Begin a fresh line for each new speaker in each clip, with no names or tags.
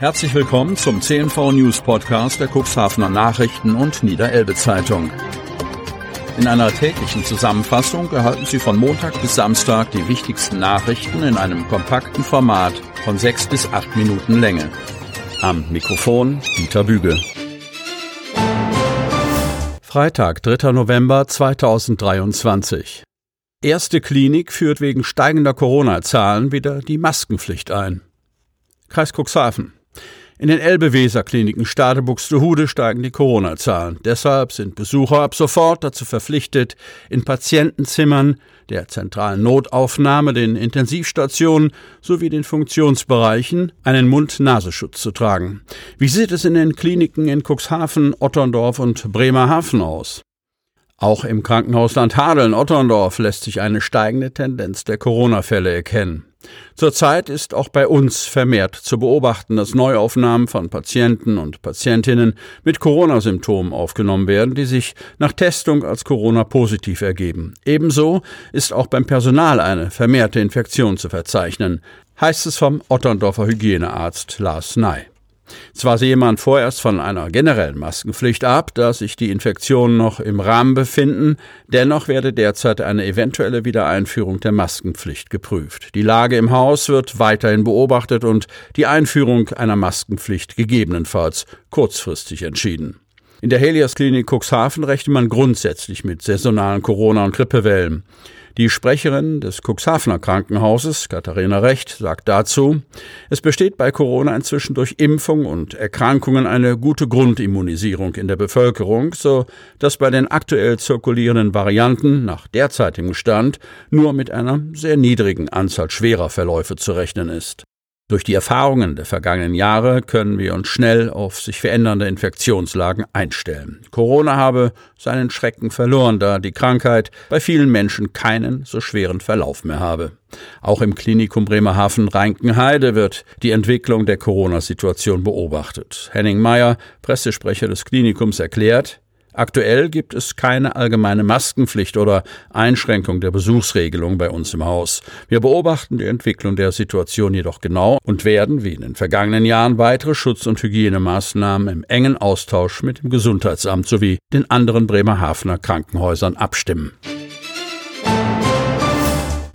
Herzlich willkommen zum CNV News Podcast der Cuxhavener Nachrichten und Niederelbe Zeitung. In einer täglichen Zusammenfassung erhalten Sie von Montag bis Samstag die wichtigsten Nachrichten in einem kompakten Format von sechs bis acht Minuten Länge. Am Mikrofon Dieter Büge. Freitag, 3. November 2023. Erste Klinik führt wegen steigender Corona-Zahlen wieder die Maskenpflicht ein. Kreis Cuxhaven. In den Elbe-Weser-Kliniken Stade Buxtehude steigen die Corona-Zahlen. Deshalb sind Besucher ab sofort dazu verpflichtet, in Patientenzimmern, der zentralen Notaufnahme, den Intensivstationen sowie den Funktionsbereichen einen Mund-Nasenschutz zu tragen. Wie sieht es in den Kliniken in Cuxhaven, Otterndorf und Bremerhaven aus? Auch im Krankenhausland Hadeln-Otterndorf lässt sich eine steigende Tendenz der Corona-Fälle erkennen. Zurzeit ist auch bei uns vermehrt zu beobachten, dass Neuaufnahmen von Patienten und Patientinnen mit Corona-Symptomen aufgenommen werden, die sich nach Testung als Corona-positiv ergeben. Ebenso ist auch beim Personal eine vermehrte Infektion zu verzeichnen, heißt es vom Otterndorfer Hygienearzt Lars Ney. Zwar sehe man vorerst von einer generellen Maskenpflicht ab, da sich die Infektionen noch im Rahmen befinden, dennoch werde derzeit eine eventuelle Wiedereinführung der Maskenpflicht geprüft. Die Lage im Haus wird weiterhin beobachtet und die Einführung einer Maskenpflicht gegebenenfalls kurzfristig entschieden. In der Helios Klinik Cuxhaven rechnet man grundsätzlich mit saisonalen Corona- und Grippewellen. Die Sprecherin des Cuxhavener Krankenhauses, Katharina Recht, sagt dazu, es besteht bei Corona inzwischen durch Impfung und Erkrankungen eine gute Grundimmunisierung in der Bevölkerung, so dass bei den aktuell zirkulierenden Varianten nach derzeitigem Stand nur mit einer sehr niedrigen Anzahl schwerer Verläufe zu rechnen ist. Durch die Erfahrungen der vergangenen Jahre können wir uns schnell auf sich verändernde Infektionslagen einstellen. Corona habe seinen Schrecken verloren, da die Krankheit bei vielen Menschen keinen so schweren Verlauf mehr habe. Auch im Klinikum Bremerhaven-Reinkenheide wird die Entwicklung der Corona-Situation beobachtet. Henning Meyer, Pressesprecher des Klinikums, erklärt, Aktuell gibt es keine allgemeine Maskenpflicht oder Einschränkung der Besuchsregelung bei uns im Haus. Wir beobachten die Entwicklung der Situation jedoch genau und werden, wie in den vergangenen Jahren, weitere Schutz- und Hygienemaßnahmen im engen Austausch mit dem Gesundheitsamt sowie den anderen Bremerhavener Krankenhäusern abstimmen.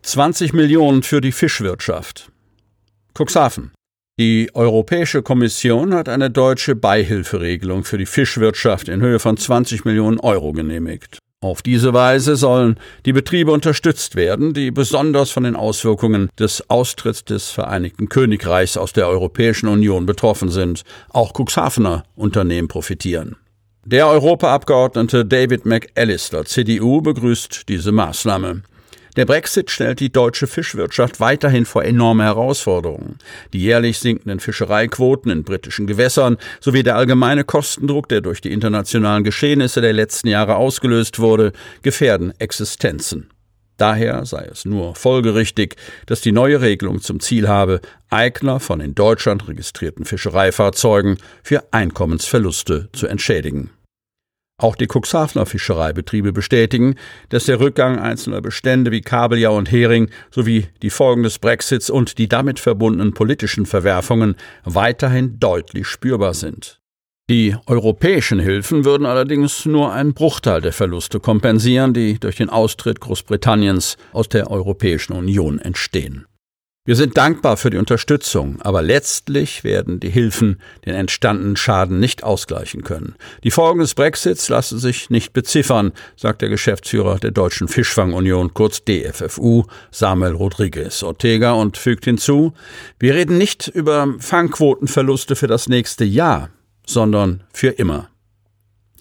20 Millionen für die Fischwirtschaft. Cuxhaven. Die Europäische Kommission hat eine deutsche Beihilferegelung für die Fischwirtschaft in Höhe von 20 Millionen Euro genehmigt. Auf diese Weise sollen die Betriebe unterstützt werden, die besonders von den Auswirkungen des Austritts des Vereinigten Königreichs aus der Europäischen Union betroffen sind. Auch Cuxhavener Unternehmen profitieren. Der Europaabgeordnete David McAllister, CDU, begrüßt diese Maßnahme. Der Brexit stellt die deutsche Fischwirtschaft weiterhin vor enorme Herausforderungen. Die jährlich sinkenden Fischereiquoten in britischen Gewässern sowie der allgemeine Kostendruck, der durch die internationalen Geschehnisse der letzten Jahre ausgelöst wurde, gefährden Existenzen. Daher sei es nur folgerichtig, dass die neue Regelung zum Ziel habe, Eigner von in Deutschland registrierten Fischereifahrzeugen für Einkommensverluste zu entschädigen. Auch die Cuxhavener Fischereibetriebe bestätigen, dass der Rückgang einzelner Bestände wie Kabeljau und Hering sowie die Folgen des Brexits und die damit verbundenen politischen Verwerfungen weiterhin deutlich spürbar sind. Die europäischen Hilfen würden allerdings nur einen Bruchteil der Verluste kompensieren, die durch den Austritt Großbritanniens aus der Europäischen Union entstehen. Wir sind dankbar für die Unterstützung, aber letztlich werden die Hilfen den entstandenen Schaden nicht ausgleichen können. Die Folgen des Brexits lassen sich nicht beziffern, sagt der Geschäftsführer der Deutschen Fischfangunion, kurz DFFU, Samuel Rodriguez Ortega, und fügt hinzu, wir reden nicht über Fangquotenverluste für das nächste Jahr, sondern für immer.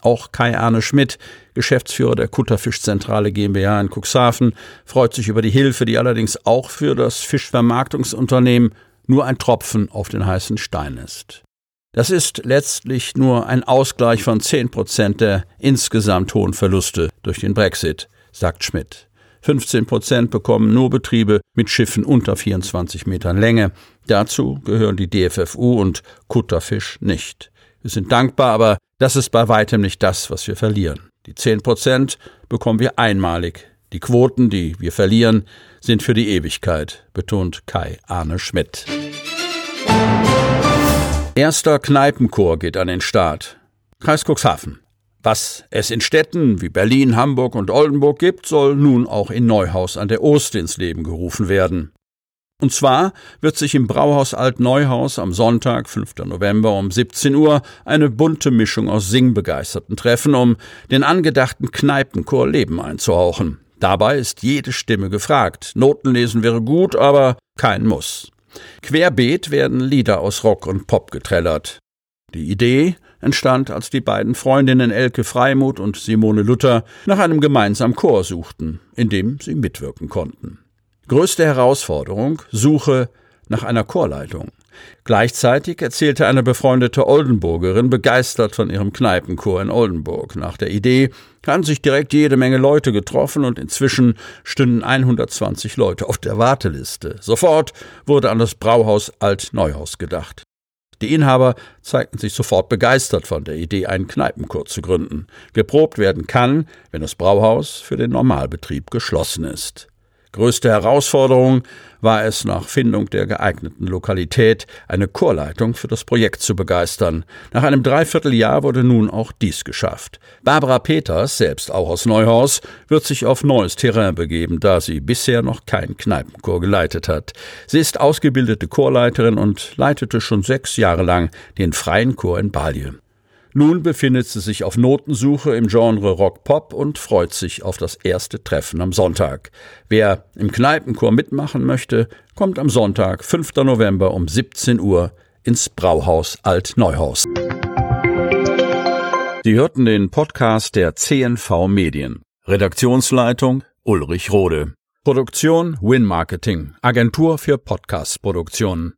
Auch Kai Arne Schmidt, Geschäftsführer der Kutterfischzentrale GmbH in Cuxhaven, freut sich über die Hilfe, die allerdings auch für das Fischvermarktungsunternehmen nur ein Tropfen auf den heißen Stein ist. Das ist letztlich nur ein Ausgleich von 10 Prozent der insgesamt hohen Verluste durch den Brexit, sagt Schmidt. 15 Prozent bekommen nur Betriebe mit Schiffen unter 24 Metern Länge. Dazu gehören die DFFU und Kutterfisch nicht. Wir sind dankbar, aber das ist bei weitem nicht das, was wir verlieren. Die 10 Prozent bekommen wir einmalig. Die Quoten, die wir verlieren, sind für die Ewigkeit, betont Kai Arne Schmidt. Erster Kneipenchor geht an den Start. Kreis Cuxhaven. Was es in Städten wie Berlin, Hamburg und Oldenburg gibt, soll nun auch in Neuhaus an der Ost ins Leben gerufen werden. Und zwar wird sich im Brauhaus Alt-Neuhaus am Sonntag, 5. November um 17 Uhr eine bunte Mischung aus Singbegeisterten treffen, um den angedachten Kneipenchor Leben einzuhauchen. Dabei ist jede Stimme gefragt. Notenlesen wäre gut, aber kein Muss. Querbeet werden Lieder aus Rock und Pop getrellert. Die Idee entstand, als die beiden Freundinnen Elke Freimuth und Simone Luther nach einem gemeinsamen Chor suchten, in dem sie mitwirken konnten. Größte Herausforderung Suche nach einer Chorleitung. Gleichzeitig erzählte eine befreundete Oldenburgerin begeistert von ihrem Kneipenchor in Oldenburg. Nach der Idee hatten sich direkt jede Menge Leute getroffen und inzwischen stünden 120 Leute auf der Warteliste. Sofort wurde an das Brauhaus Alt-Neuhaus gedacht. Die Inhaber zeigten sich sofort begeistert von der Idee, einen Kneipenchor zu gründen. Geprobt werden kann, wenn das Brauhaus für den Normalbetrieb geschlossen ist. Größte Herausforderung war es, nach Findung der geeigneten Lokalität eine Chorleitung für das Projekt zu begeistern. Nach einem Dreivierteljahr wurde nun auch dies geschafft. Barbara Peters, selbst auch aus Neuhaus, wird sich auf neues Terrain begeben, da sie bisher noch keinen Kneipenchor geleitet hat. Sie ist ausgebildete Chorleiterin und leitete schon sechs Jahre lang den Freien Chor in Balje. Nun befindet sie sich auf Notensuche im Genre Rock-Pop und freut sich auf das erste Treffen am Sonntag. Wer im Kneipenchor mitmachen möchte, kommt am Sonntag, 5. November um 17 Uhr ins Brauhaus Alt-Neuhaus. Sie hörten den Podcast der CNV Medien. Redaktionsleitung Ulrich Rode. Produktion Win Marketing, Agentur für Podcast-Produktionen.